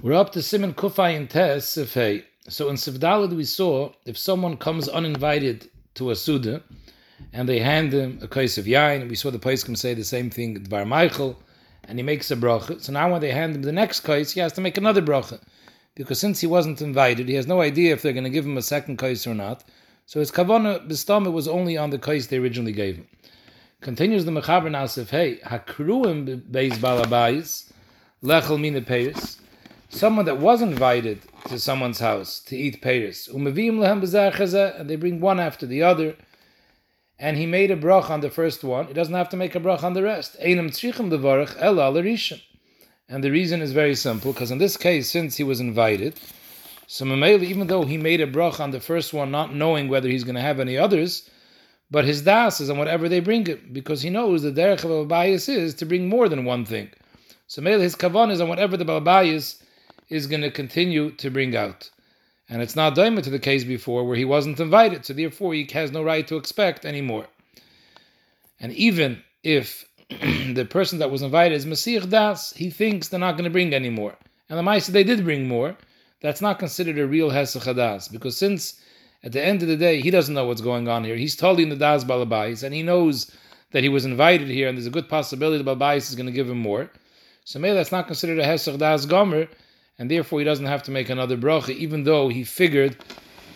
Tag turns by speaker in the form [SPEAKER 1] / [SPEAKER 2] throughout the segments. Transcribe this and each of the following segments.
[SPEAKER 1] We're up to Simon Kufay and Tes Sifei. So in Sivdalad we saw if someone comes uninvited to a Suda and they hand him a case of yain, we saw the can say the same thing, Dvar Michael, and he makes a bracha. So now when they hand him the next case, he has to make another bracha. Because since he wasn't invited, he has no idea if they're going to give him a second case or not. So his kavana bistama was only on the case they originally gave him. Continues the mechaber now hey hakruim beis balabais lechel mina peiris. Someone that was invited to someone's house to eat bezar and they bring one after the other. And he made a brach on the first one. He doesn't have to make a brach on the rest. And the reason is very simple, because in this case, since he was invited, so even though he made a brach on the first one, not knowing whether he's going to have any others, but his das is on whatever they bring him, because he knows the derech of Abayas is to bring more than one thing. So his kavan is on whatever the Abayas is going to continue to bring out. And it's not daima to the case before where he wasn't invited, so therefore he has no right to expect anymore. And even if the person that was invited is Masih Das, he thinks they're not going to bring any more. And the Maisa, they did bring more. That's not considered a real Hesach Das, because since at the end of the day, he doesn't know what's going on here. He's totally in the Das Balabais, and he knows that he was invited here, and there's a good possibility the Balabais is going to give him more. So maybe that's not considered a Hesach Das Gomer, and therefore he doesn't have to make another bracha, even though he figured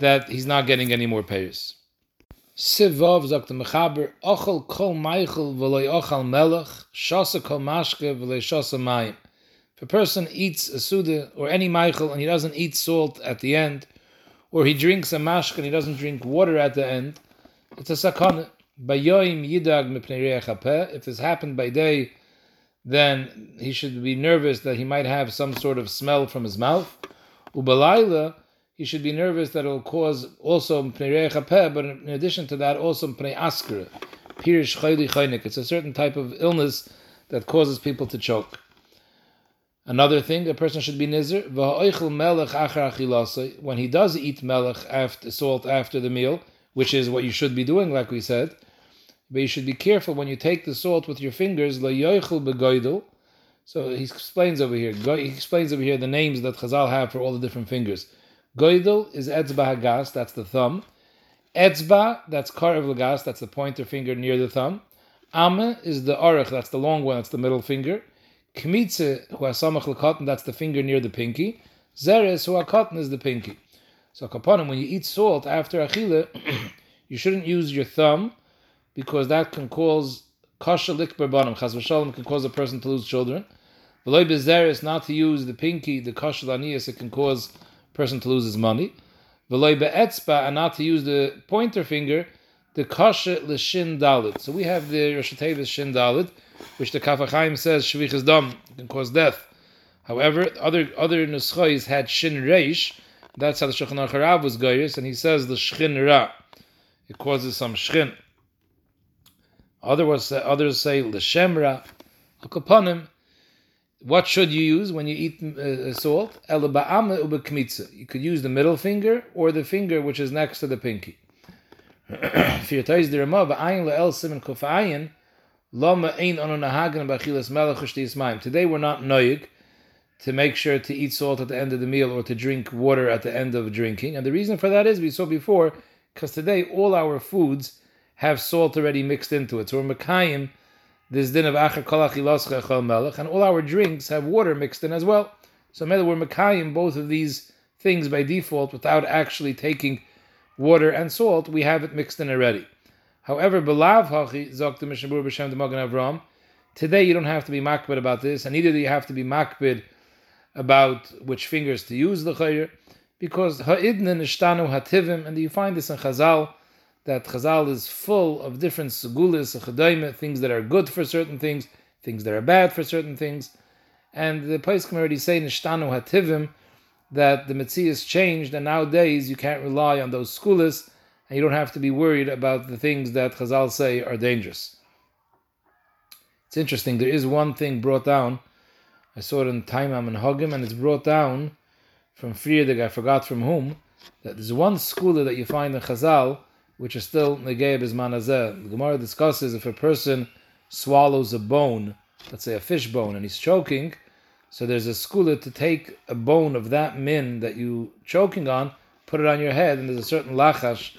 [SPEAKER 1] that he's not getting any more payers. Mechaber, Ochel kol meichel ochel kol mashke mayim. If a person eats a suda or any meichel and he doesn't eat salt at the end, or he drinks a mashke and he doesn't drink water at the end, it's a sakana. Bayoim yidag mipnei If this happened by day, then he should be nervous that he might have some sort of smell from his mouth. Ubalayla, he should be nervous that it will cause also but in addition to that, also askra, pirish chayli chaynik. It's a certain type of illness that causes people to choke. Another thing, a person should be nizr, when he does eat melech after salt after the meal, which is what you should be doing, like we said, but you should be careful when you take the salt with your fingers, So he explains over here. He explains over here the names that Chazal have for all the different fingers. Goidel is Etzba Hagas, that's the thumb. Etzba, that's Karev Lagas, that's the pointer finger near the thumb. Ame is the Arach, that's the long one, that's the middle finger. Kmitze, who has Samach Lakotten, that's the finger near the pinky. Zeres, cotton is the pinky. So Kaponim, when you eat salt after Achille, you shouldn't use your thumb because that can cause kasha likber bottom. Chaz v'shalom can cause a person to lose children. V'loy bezeres not to use the pinky, the kasha lanias, it can cause a person to lose his money. V'loy be'etzba, and not to use the pointer finger, the kasha l'shin dalit. So we have the Rosh shin dalit, which the Kaf says shvich is dam can cause death. However, other other nuschais had shin reish. That's how the Shulchan Aruch was goyis, and he says the shchin ra. It causes some shchin. Others others say l'shemra. Akaponim. What should you use when you eat uh, salt? You could use the middle finger or the finger which is next to the pinky. Today we're not noyig to make sure to eat salt at the end of the meal or to drink water at the end of drinking. And the reason for that is we saw before, because today all our foods have salt already mixed into it. So we're Mekayim this din of Acher Kolach Melech, and all our drinks have water mixed in as well. So maybe we're Mekayim both of these things by default without actually taking water and salt, we have it mixed in already. However, Belav Hachi, Zok the Mishnabur B'Shem Magen Avram, today you don't have to be makbid about this, and neither do you have to be makbid about which fingers to use the chayr, because ha'idnin ishtanu hativim, and you find this in Chazal, that Chazal is full of different segulis, things that are good for certain things, things that are bad for certain things. And the can already say, Nishtanu Hativim, that the Metzias changed, and nowadays you can't rely on those segulis, and you don't have to be worried about the things that Chazal say are dangerous. It's interesting, there is one thing brought down, I saw it in Taamei Haminhagim, and it's brought down from Friedrich, I forgot from whom, that there's one skula that you find in Chazal which is still negay bisman hazeh. The Gemara discusses if a person swallows a bone, let's say a fish bone, and he's choking, So there's a skula to take a bone of that min that you choking on, put it on your head, and there's a certain lachash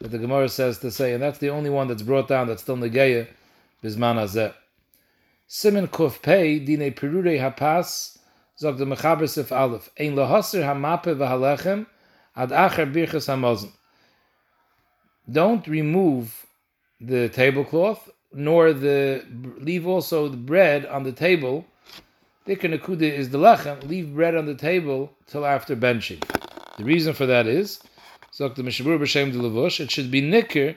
[SPEAKER 1] that the Gemara says to say, and that's the only one that's brought down that's still negeya bisman hazeh. Simen kuf pei dine perure hapas zog the mechaber sif aleph ein lahaser hamape v'halechem ad acher birchas hamazon. Don't remove the tablecloth, nor the leave also the bread on the table Dikar Nakuda is the lechem, leave bread on the table till after benching. The reason for that is, it should be nikr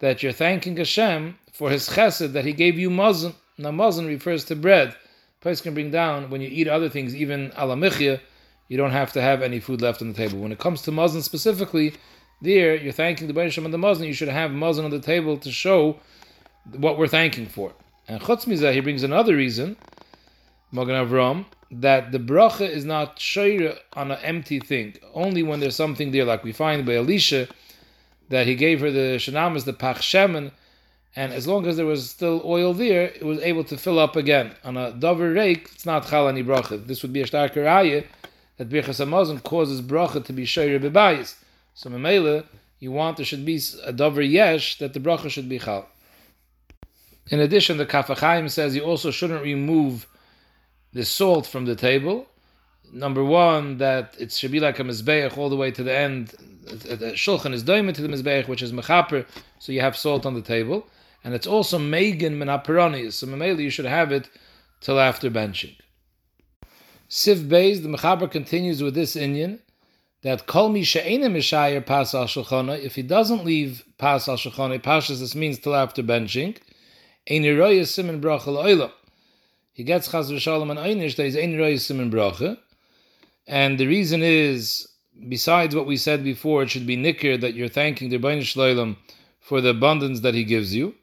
[SPEAKER 1] that you're thanking Hashem for his chesed that he gave you mazon. Now mazon refers to bread. Place can bring down when you eat other things, even alamichya, you don't have to have any food left on the table. When it comes to mazon specifically, there you're thanking the Baruch on the mazon. You should have mazon on the table to show what we're thanking for. And chutz mizah, he brings another reason Magen Avram, that the bracha is not shayra on an empty thing. Only when there's something there, like we find by Elisha, that he gave her the shanamas, the pach shemen, and as long as there was still oil there, it was able to fill up again. On a dover rake, it's not chal ani bracha. This would be a starker ayah that birchas hamazon causes bracha to be shayra bebayis. So memela, you want there should be a dover yesh that the bracha should be chal. In addition, the Kaf HaChaim says you also shouldn't remove the salt from the table. Number one, that it should be like a mizbeach all the way to the end. The shulchan is doimah to the mizbeach, which is mechaper, so you have salt on the table. And it's also megan menaperoni, so memeli you should have it till after benching. Siv Beis, the mechaber continues with this Indian that kol mi she'ena mishayer pas if he doesn't leave pas al shulchana, pashas this means till after benching, ein roya simen brachal oilam he gets chaz v'shalom and einish that he's ein in bracha, and the reason is besides what we said before, it should be nicker that you're thanking the Rebbeinu Shloim for the abundance that he gives you.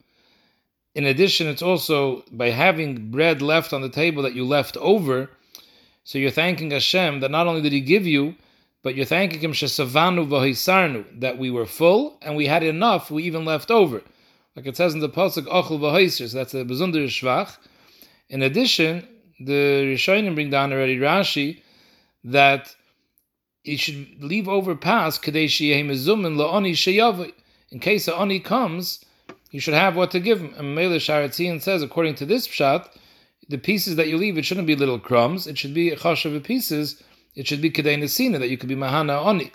[SPEAKER 1] In addition, it's also by having bread left on the table that you left over, so you're thanking Hashem that not only did He give you, but you're thanking Him shesavanu that we were full and we had enough, we even left over, like it says in the pasuk ochel v'hisar. So that's the bezunder shvach. In addition, the Rishonim bring down already Rashi that he should leave over pass kadeshi la'oni sheyavi. In case a oni comes, you should have what to give him. And Mele Sharatzian says, according to this pshat, the pieces that you leave, it shouldn't be little crumbs. It should be chashav pieces. It should be kadei nesina that you could be mahana oni.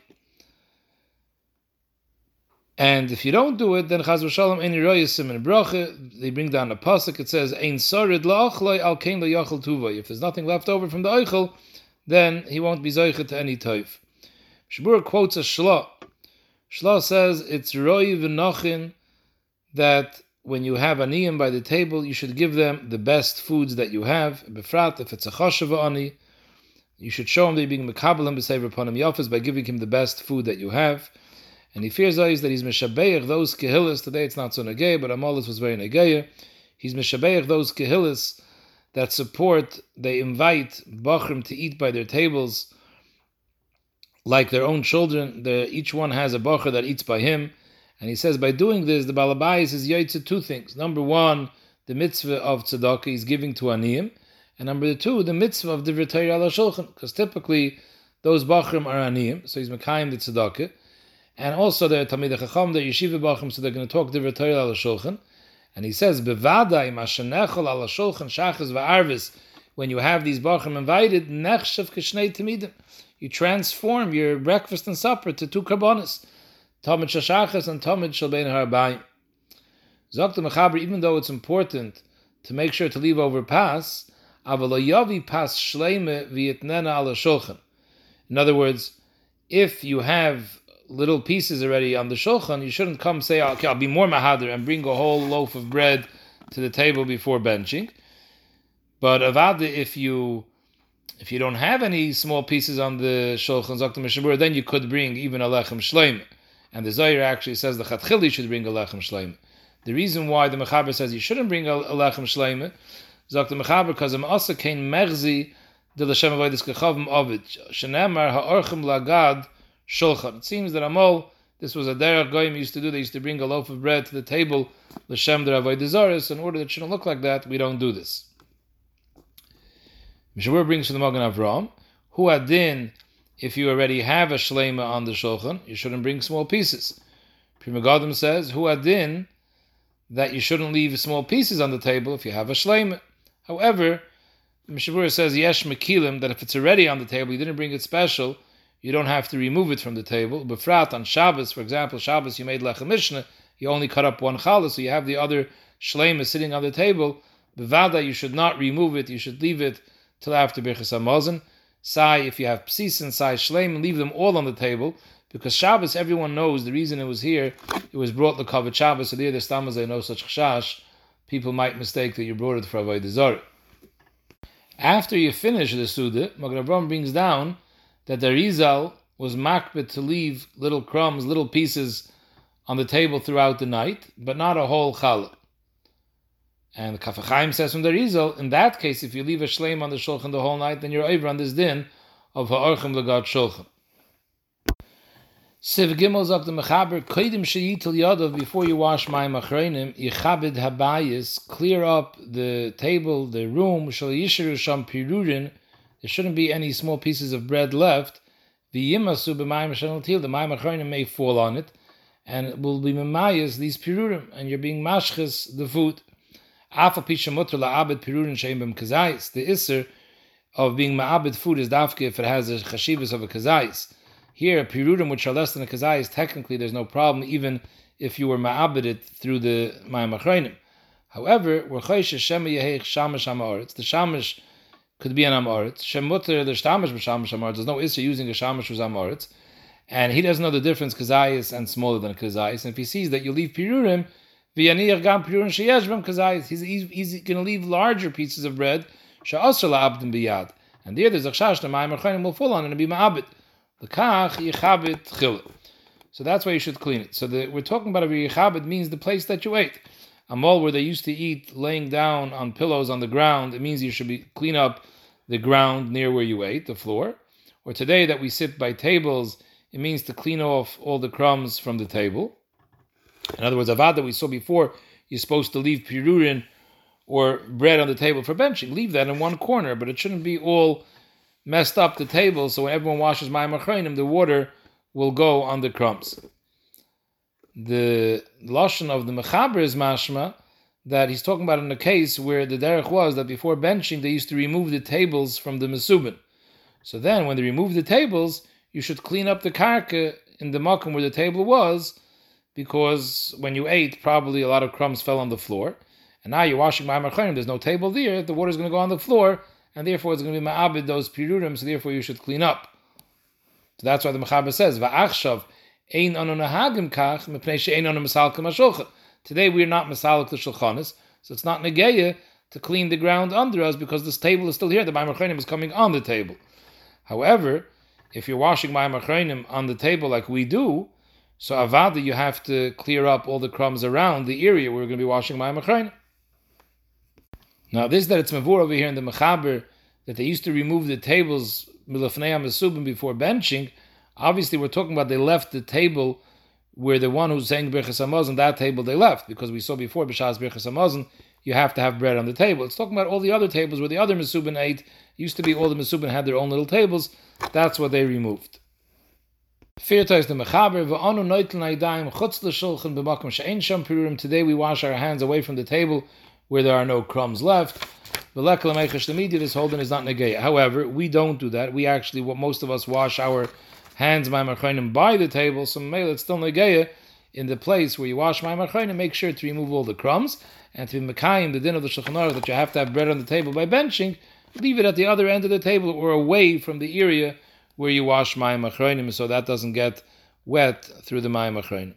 [SPEAKER 1] And if you don't do it, then Chaz v'Shalom any royasim and bracha. They bring down a pasuk. It says ein sorid la'achloi al kein la'yachal tuva. If there's nothing left over from the oichel, then he won't be zoichet to any toif. Shabur quotes a shla. Shla says it's roy v'nochin that when you have aniyim by the table, you should give them the best foods that you have. Befrat, if it's a chashava ani, you should show him that you're being mekabelim b'sever upon him yafas by giving him the best food that you have. And he fears always that he's Meshabeich those Kehillis. Today it's not so Negei, but Amolis was very Negei. He's Meshabeich those Kehillis that support, they invite Bachrim to eat by their tables like their own children. Each one has a Bachar that eats by him. And he says by doing this, the Balabais is Yaitza two things. Number one, the mitzvah of tzedakah is giving to Aniyim. And number two, the mitzvah of the Torah ala Shulchan. Because typically, those Bachrim are Aniyim, so he's Mekayim the tzedakah and also the Talmid Chacham, the Yeshiva Bachrim, so they're going to talk Divrei Torah al Shulchan. And he says, Bevadai mashenechol al Shulchan shachas va'arvis. When you have these Bachrim invited, nechshav kishnei tamidim. You transform your breakfast and supper to two karbonis. Talmid shachas and Talmid shalbein harabayim. Zok Mechaber, even though it's important to make sure to leave over pass, pas shleime v'yitnena al Shulchan. In other words, if you have little pieces already on the shulchan, you shouldn't come say, okay, I'll be more mahader and bring a whole loaf of bread to the table before benching. But avada, if you if you don't have any small pieces on the shulchan zakta mishabur, then you could bring even a lechem shleim. And the Zohar actually says the chatchili should bring a lechem shleim. The reason why the mechaber says you shouldn't bring a lechem shleim, zakta mechaber, because im kain merzi de l'shem avoidis kechavim ovid shenemar lagad shulchan. It seems that Amol, this was a derech goyim used to do. They used to bring a loaf of bread to the table, l'shem der avodah In order that it shouldn't look like that, we don't do this. Mishabur brings from the Magen Avram, who adin, if you already have a shlema on the shulchan, you shouldn't bring small pieces. Pri Megadim says, who adin, that you shouldn't leave small pieces on the table if you have a shlema. However, Mishabur says, yesh mekilim, that if it's already on the table, you didn't bring it special, you don't have to remove it from the table. Befrat on Shabbos, for example, Shabbos you made lechem mishnah, you only cut up one challah, so you have the other shlema sitting on the table. Bevada, you should not remove it, you should leave it till after Birchas Hamazon. Sai, if you have psis and sai shleim, leave them all on the table, because Shabbos, everyone knows the reason it was here, it was brought the covered Shabbos, so there the stammers they know such chash, people might mistake that you brought it for Avodah Zarah. After you finish the Suda, Magen brings down that the Rizal was makbet to leave little crumbs, little pieces on the table throughout the night, but not a whole challah. And the says from the Rizal, in that case, if you leave a shleim on the shulchan the whole night, then you're over on this din of ha'orchem legat shulchan. Siv Gimel zok the Mechaber, koidim sheyitil yadav, before you wash my machreinim, yichabed habayis, clear up the table, the room, shal yishiru sham pirurin, there shouldn't be any small pieces of bread left, v'yimasu b'mayim shanal til, the mayim machreinim may fall on it, and it will be memayis, these pirurim, and you're being mashches, the food. Afa pisha mutter la'abed pirurin sheim b'm the isser of being ma'abed food is dafke if it has a chashivas of a kazayis. Here, pirurim which are less than a kazayis, technically there's no problem, even if you were ma'abeded through the mayim. However, we're choish shema yeheich shamash amaretz. The shamash could be an amaretz. Shemutter the shamash b'shamash amaretz. There's no issue using a shamash with amaretz. And he doesn't know the difference kazayis and smaller than kazayis. And if he sees that you leave pirurim, v'yaniyach gam pirurim sheyesh b'm kazayis, he's, he's, he's going to leave larger pieces of bread, she'asr la'abdim biyad. And there, there's a chash, the mayim achrayim will fall on and be ma'abed. So that's why you should clean it. So the, we're talking about a yichabit means the place that you ate. A mall where they used to eat laying down on pillows on the ground, it means you should be clean up the ground near where you ate, the floor. Or today that we sit by tables, it means to clean off all the crumbs from the table. In other words, avad that we saw before, you're supposed to leave pirurin or bread on the table for benching. Leave that in one corner, but it shouldn't be all messed up the table, so when everyone washes mayim achreinim, the water will go on the crumbs. The lashon of the mechaber is mashma that he's talking about in a case where the derech was that before benching they used to remove the tables from the mesubin. So then, when they remove the tables, you should clean up the karka in the makom where the table was, because when you ate, probably a lot of crumbs fell on the floor. And now you're washing my achreinim, there's no table there, the water's going to go on the floor, and therefore it's going to be ma'abid those pirurim, so therefore you should clean up. So that's why the Mechaber says, Va'achshav ein anu kach, mepnei she'ein anu misalkim. Today we are not misalak the shulchanis, so it's not negeya to clean the ground under us because this table is still here. The Ma'amar is coming on the table. However, if you're washing Ma'amar on the table like we do, so avada you have to clear up all the crumbs around the area where we're going to be washing Ma'amar now, this that it's mavur over here in the Mechaber, that they used to remove the tables milafnei mesubim before benching, obviously we're talking about they left the table where the one who's saying Birchas Hamazon, that table they left, because we saw before B'Shas Birchas Hamazon, you have to have bread on the table. It's talking about all the other tables where the other Mesubin ate. Used to be all the Mesubin had their own little tables. That's what they removed. Today we wash our hands away from the table where there are no crumbs left. This holding is not negay. However, we don't do that. We actually, what most of us wash our hands by by the table. So maybe it's still negay in the place where you wash my. Make sure to remove all the crumbs and to be mekayim the din of the shulchan that you have to have bread on the table by benching. Leave it at the other end of the table or away from the area where you wash my so that doesn't get wet through the my marchayim.